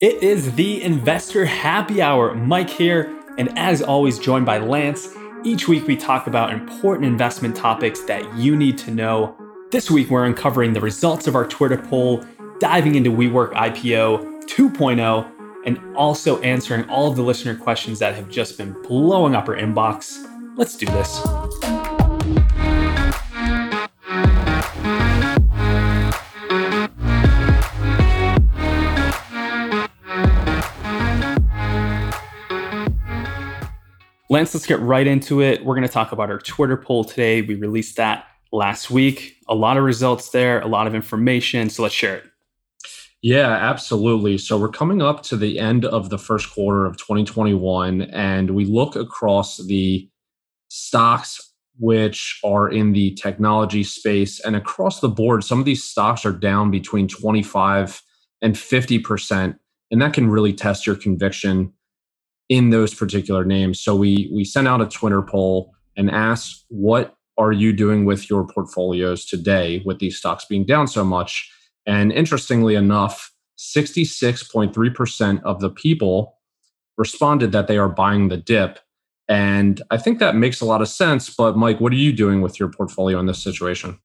It is the Investor Happy Hour. Mike here, and as always, joined by Lance. Each week, we talk about important investment topics that you need to know. This week, we're uncovering the results of our Twitter poll, diving into WeWork IPO 2.0, and also answering all of the listener questions that have just been blowing up our inbox. Let's do this. Lance, let's get right into it. We're going to talk about our Twitter poll today. We released that last week. A lot of results there, a lot of information. So let's share it. Yeah, absolutely. So we're coming up to the end of the first quarter of 2021, and we look across the stocks which are in the technology space. And across the board, some of these stocks are down between 25 and 50%. And that can really test your conviction in those particular names. So we we sent out a Twitter poll and asked what are you doing with your portfolios today with these stocks being down so much? And interestingly enough, 66.3% of the people responded that they are buying the dip. And I think that makes a lot of sense. But Mike, what are you doing with your portfolio in this situation?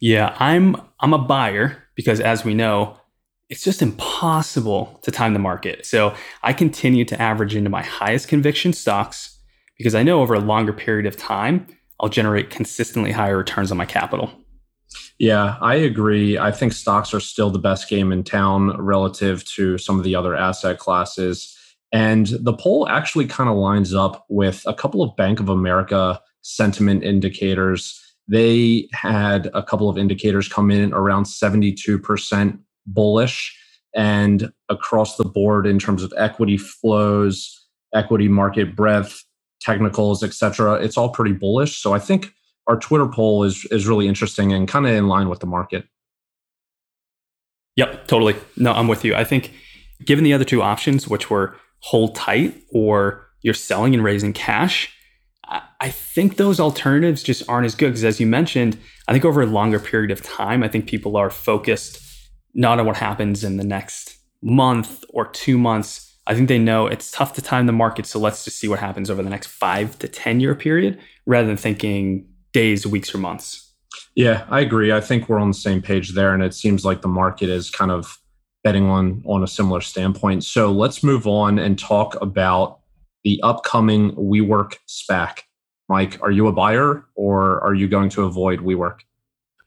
Yeah, I'm I'm a buyer because as we know, it's just impossible to time the market. So I continue to average into my highest conviction stocks because I know over a longer period of time, I'll generate consistently higher returns on my capital. Yeah, I agree. I think stocks are still the best game in town relative to some of the other asset classes. And the poll actually kind of lines up with a couple of Bank of America sentiment indicators. They had a couple of indicators come in around 72% bullish and across the board in terms of equity flows, equity market breadth, technicals, etc. It's all pretty bullish. So I think our Twitter poll is is really interesting and kind of in line with the market. Yep, totally. No, I'm with you. I think given the other two options, which were hold tight or you're selling and raising cash, I think those alternatives just aren't as good because, as you mentioned, I think over a longer period of time, I think people are focused not on what happens in the next month or two months. I think they know it's tough to time the market. So let's just see what happens over the next five to 10 year period rather than thinking days, weeks, or months. Yeah, I agree. I think we're on the same page there. And it seems like the market is kind of betting on, on a similar standpoint. So let's move on and talk about the upcoming WeWork SPAC. Mike, are you a buyer or are you going to avoid WeWork?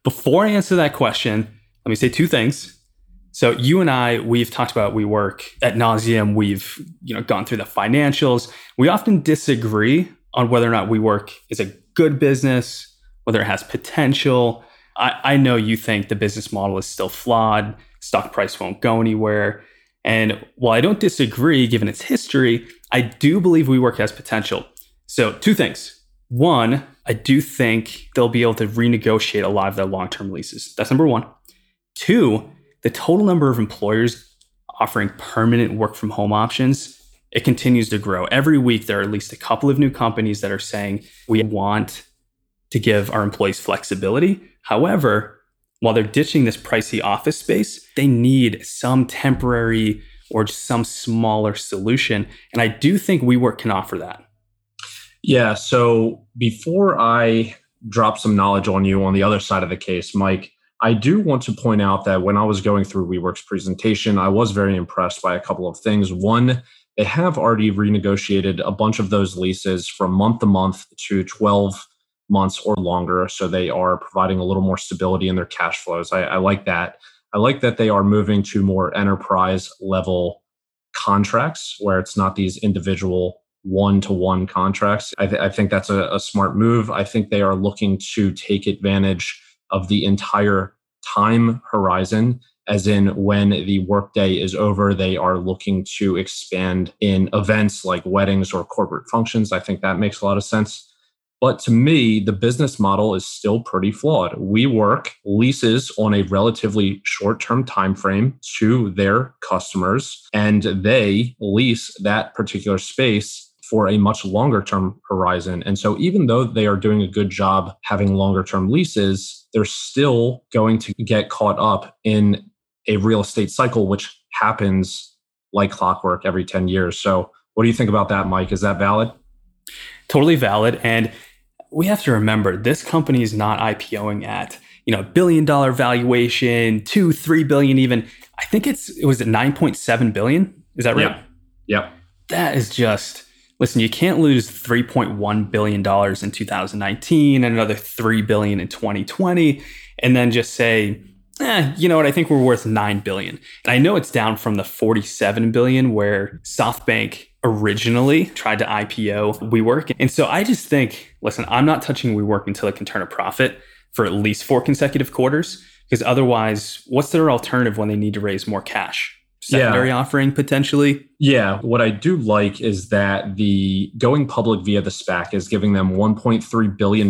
Before I answer that question, let me say two things. So you and I, we've talked about WeWork at nauseum. We've you know gone through the financials. We often disagree on whether or not WeWork is a good business, whether it has potential. I, I know you think the business model is still flawed. Stock price won't go anywhere. And while I don't disagree, given its history, I do believe WeWork has potential. So two things. One, I do think they'll be able to renegotiate a lot of their long-term leases. That's number one. Two, the total number of employers offering permanent work from home options it continues to grow. Every week there are at least a couple of new companies that are saying we want to give our employees flexibility. However, while they're ditching this pricey office space, they need some temporary or some smaller solution. And I do think WeWork can offer that. Yeah. So before I drop some knowledge on you on the other side of the case, Mike, I do want to point out that when I was going through WeWork's presentation, I was very impressed by a couple of things. One, they have already renegotiated a bunch of those leases from month to month to 12 months or longer. So they are providing a little more stability in their cash flows. I, I like that. I like that they are moving to more enterprise level contracts where it's not these individual one to one contracts. I, th- I, think that's a, a smart move. I think they are looking to take advantage of the entire time horizon as in when the workday is over they are looking to expand in events like weddings or corporate functions. I think that makes a lot of sense. But to me the business model is still pretty flawed. WeWork leases on a relatively short-term time frame to their customers and they lease that particular space for a much longer term horizon. And so, even though they are doing a good job having longer term leases, they're still going to get caught up in a real estate cycle, which happens like clockwork every 10 years. So, what do you think about that, Mike? Is that valid? Totally valid. And we have to remember this company is not IPOing at, you know, billion dollar valuation, two, three billion even. I think it's it was at 9.7 billion. Is that right? Yep. yep. That is just listen, you can't lose 3.1 billion dollars in 2019 and another 3 billion in 2020 and then just say eh, you know what? I think we're worth nine billion. And I know it's down from the 47 billion where SoftBank originally tried to IPO WeWork. And so I just think, listen, I'm not touching WeWork until it can turn a profit for at least four consecutive quarters. Because otherwise, what's their alternative when they need to raise more cash? Secondary yeah. offering potentially? Yeah. What I do like is that the going public via the SPAC is giving them $1.3 billion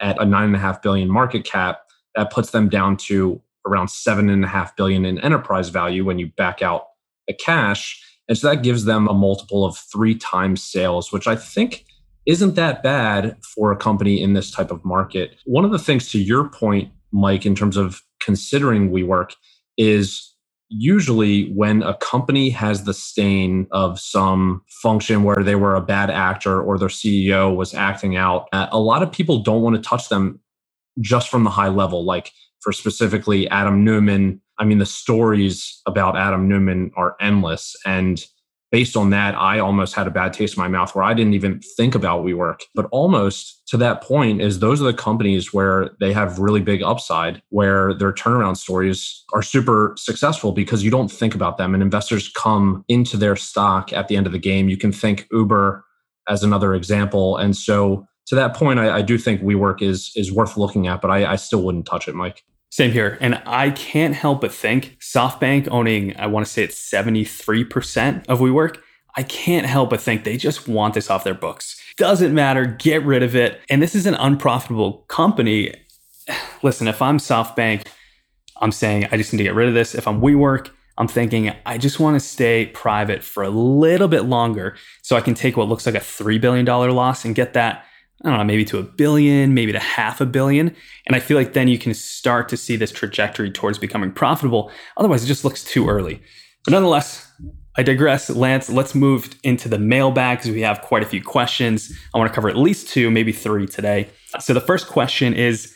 at a nine and a half billion market cap that puts them down to around seven and a half billion in enterprise value when you back out the cash. And so that gives them a multiple of three times sales, which I think isn't that bad for a company in this type of market. One of the things to your point, Mike, in terms of considering WeWork is usually when a company has the stain of some function where they were a bad actor or their CEO was acting out, uh, a lot of people don't want to touch them just from the high level. Like for specifically Adam Neumann, I mean, the stories about Adam Neumann are endless. And based on that, I almost had a bad taste in my mouth where I didn't even think about WeWork. But almost to that point is those are the companies where they have really big upside, where their turnaround stories are super successful because you don't think about them and investors come into their stock at the end of the game. You can think Uber as another example. And so to that point, I, I, do think WeWork is is worth looking at, but I, I still wouldn't touch it, Mike. Same here. And I can't help but think SoftBank owning, I want to say it's 73% of WeWork. I can't help but think they just want this off their books. Doesn't matter, get rid of it. And this is an unprofitable company. Listen, if I'm SoftBank, I'm saying I just need to get rid of this. If I'm WeWork, I'm thinking I just want to stay private for a little bit longer so I can take what looks like a $3 billion loss and get that I don't know, maybe to a billion, maybe to half a billion. And I feel like then you can start to see this trajectory towards becoming profitable. Otherwise, it just looks too early. But nonetheless, I digress. Lance, let's move into the mailbag because we have quite a few questions. I want to cover at least two, maybe three today. So the first question is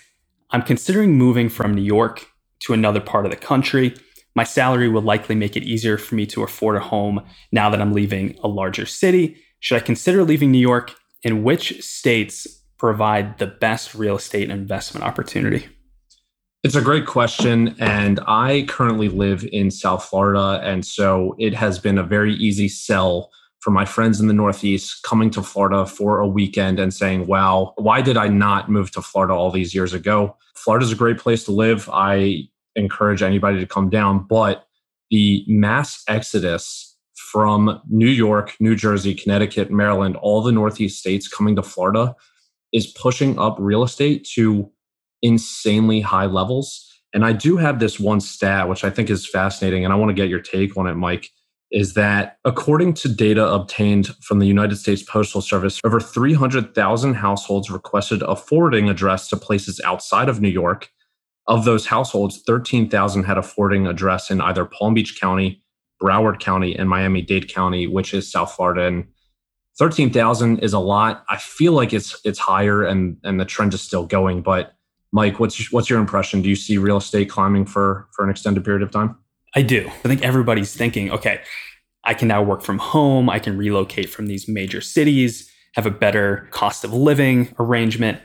I'm considering moving from New York to another part of the country. My salary will likely make it easier for me to afford a home now that I'm leaving a larger city. Should I consider leaving New York in which states provide the best real estate investment opportunity? It's a great question. And I currently live in South Florida. And so it has been a very easy sell for my friends in the Northeast coming to Florida for a weekend and saying, wow, why did I not move to Florida all these years ago? Florida is a great place to live. I encourage anybody to come down. But the mass exodus from New York, New Jersey, Connecticut, Maryland, all the Northeast states coming to Florida is pushing up real estate to insanely high levels. And I do have this one stat, which I think is fascinating, and I want to get your take on it, Mike. Is that according to data obtained from the United States Postal Service, over 300,000 households requested a forwarding address to places outside of New York. Of those households, 13,000 had a forwarding address in either Palm Beach County, Broward County and Miami Dade County, which is South Florida. And 13,000 is a lot. I feel like it's it's higher and and the trend is still going. But Mike, what's what's your impression? Do you see real estate climbing for for an extended period of time? I do. I think everybody's thinking, okay, I can now work from home. I can relocate from these major cities, have a better cost of living arrangement.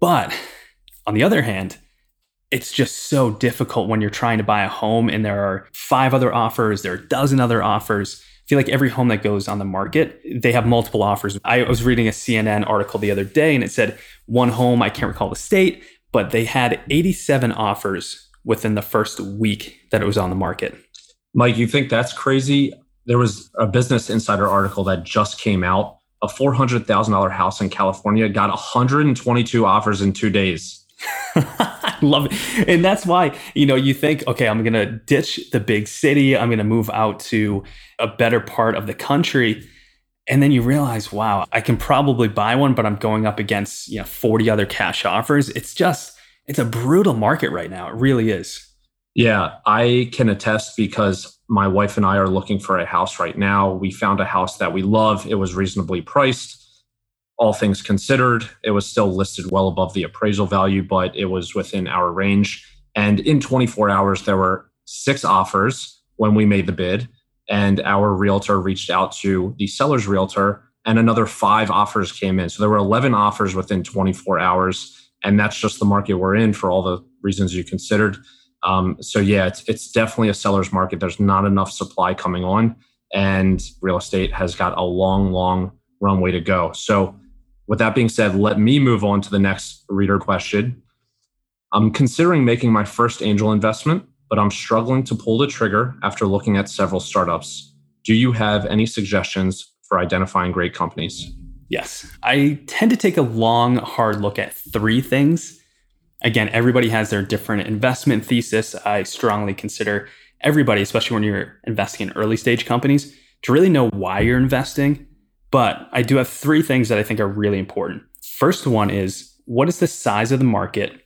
But on the other hand, it's just so difficult when you're trying to buy a home and there are five other offers, there are a dozen other offers. I feel like every home that goes on the market, they have multiple offers. I was reading a CNN article the other day and it said one home, I can't recall the state, but they had 87 offers within the first week that it was on the market. Mike, you think that's crazy? There was a Business Insider article that just came out. A $400,000 house in California got 122 offers in two days. Love it. And that's why, you know, you think, okay, I'm going to ditch the big city. I'm going to move out to a better part of the country. And then you realize, wow, I can probably buy one, but I'm going up against, you know, 40 other cash offers. It's just, it's a brutal market right now. It really is. Yeah, I can attest because my wife and I are looking for a house right now. We found a house that we love. It was reasonably priced. All things considered, it was still listed well above the appraisal value, but it was within our range. And in 24 hours, there were six offers when we made the bid. And our realtor reached out to the seller's realtor, and another five offers came in. So there were 11 offers within 24 hours. And that's just the market we're in for all the reasons you considered. Um, so yeah, it's it's definitely a seller's market. There's not enough supply coming on, and real estate has got a long, long runway to go. So, with that being said, let me move on to the next reader question. I'm considering making my first angel investment, but I'm struggling to pull the trigger after looking at several startups. Do you have any suggestions for identifying great companies? Yes, I tend to take a long, hard look at three things Again, everybody has their different investment thesis. I strongly consider everybody, especially when you're investing in early stage companies, to really know why you're investing. But I do have three things that I think are really important. First one is what is the size of the market?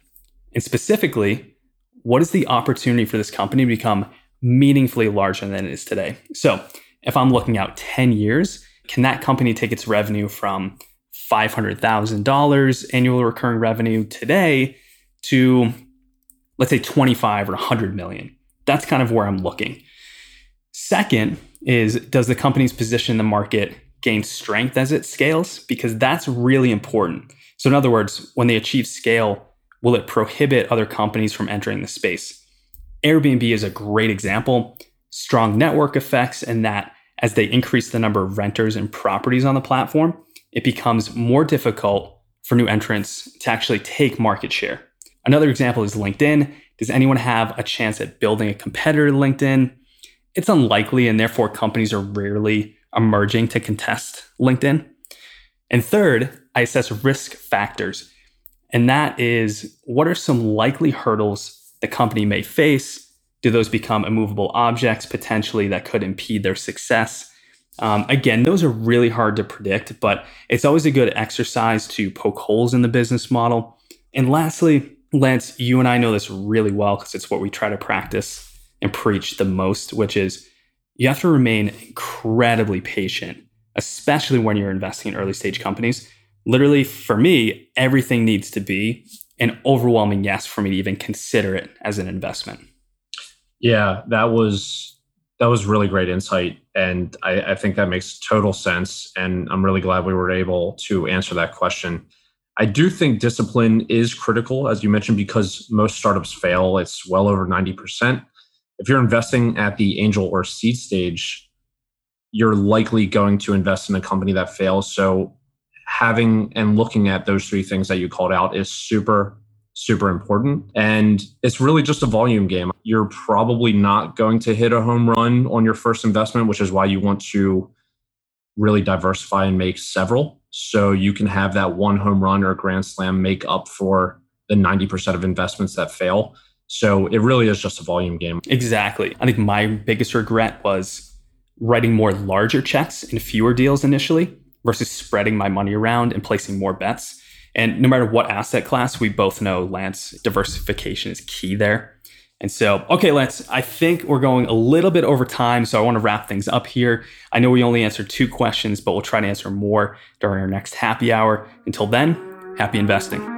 And specifically, what is the opportunity for this company to become meaningfully larger than it is today? So, if I'm looking out 10 years, can that company take its revenue from $500,000 annual recurring revenue today to let's say 25 or 100 million. That's kind of where I'm looking. Second is does the company's position in the market gain strength as it scales? Because that's really important. So, in other words, when they achieve scale, will it prohibit other companies from entering the space? Airbnb is a great example. Strong network effects, and that as they increase the number of renters and properties on the platform, it becomes more difficult for new entrants to actually take market share. Another example is LinkedIn. Does anyone have a chance at building a competitor to LinkedIn? It's unlikely, and therefore companies are rarely emerging to contest LinkedIn. And third, I assess risk factors. And that is what are some likely hurdles the company may face? Do those become immovable objects potentially that could impede their success? Um, again, those are really hard to predict, but it's always a good exercise to poke holes in the business model. And lastly, Lance, you and I know this really well because it's what we try to practice and preach the most, which is you have to remain incredibly patient, especially when you're investing in early stage companies. Literally, for me, everything needs to be an overwhelming yes for me to even consider it as an investment. Yeah, that was that was really great insight, and I, I think that makes total sense. And I'm really glad we were able to answer that question. I do think discipline is critical, as you mentioned, because most startups fail. It's well over 90%. If you're investing at the angel or seed stage, you're likely going to invest in a company that fails. So, having and looking at those three things that you called out is super, super important. And it's really just a volume game. You're probably not going to hit a home run on your first investment, which is why you want to really diversify and make several so you can have that one home run or grand slam make up for the 90% of investments that fail. So it really is just a volume game. Exactly. I think my biggest regret was writing more larger checks in fewer deals initially versus spreading my money around and placing more bets. And no matter what asset class, we both know, Lance, diversification is key there. And so, okay, let's. I think we're going a little bit over time. So I want to wrap things up here. I know we only answered two questions, but we'll try to answer more during our next happy hour. Until then, happy investing.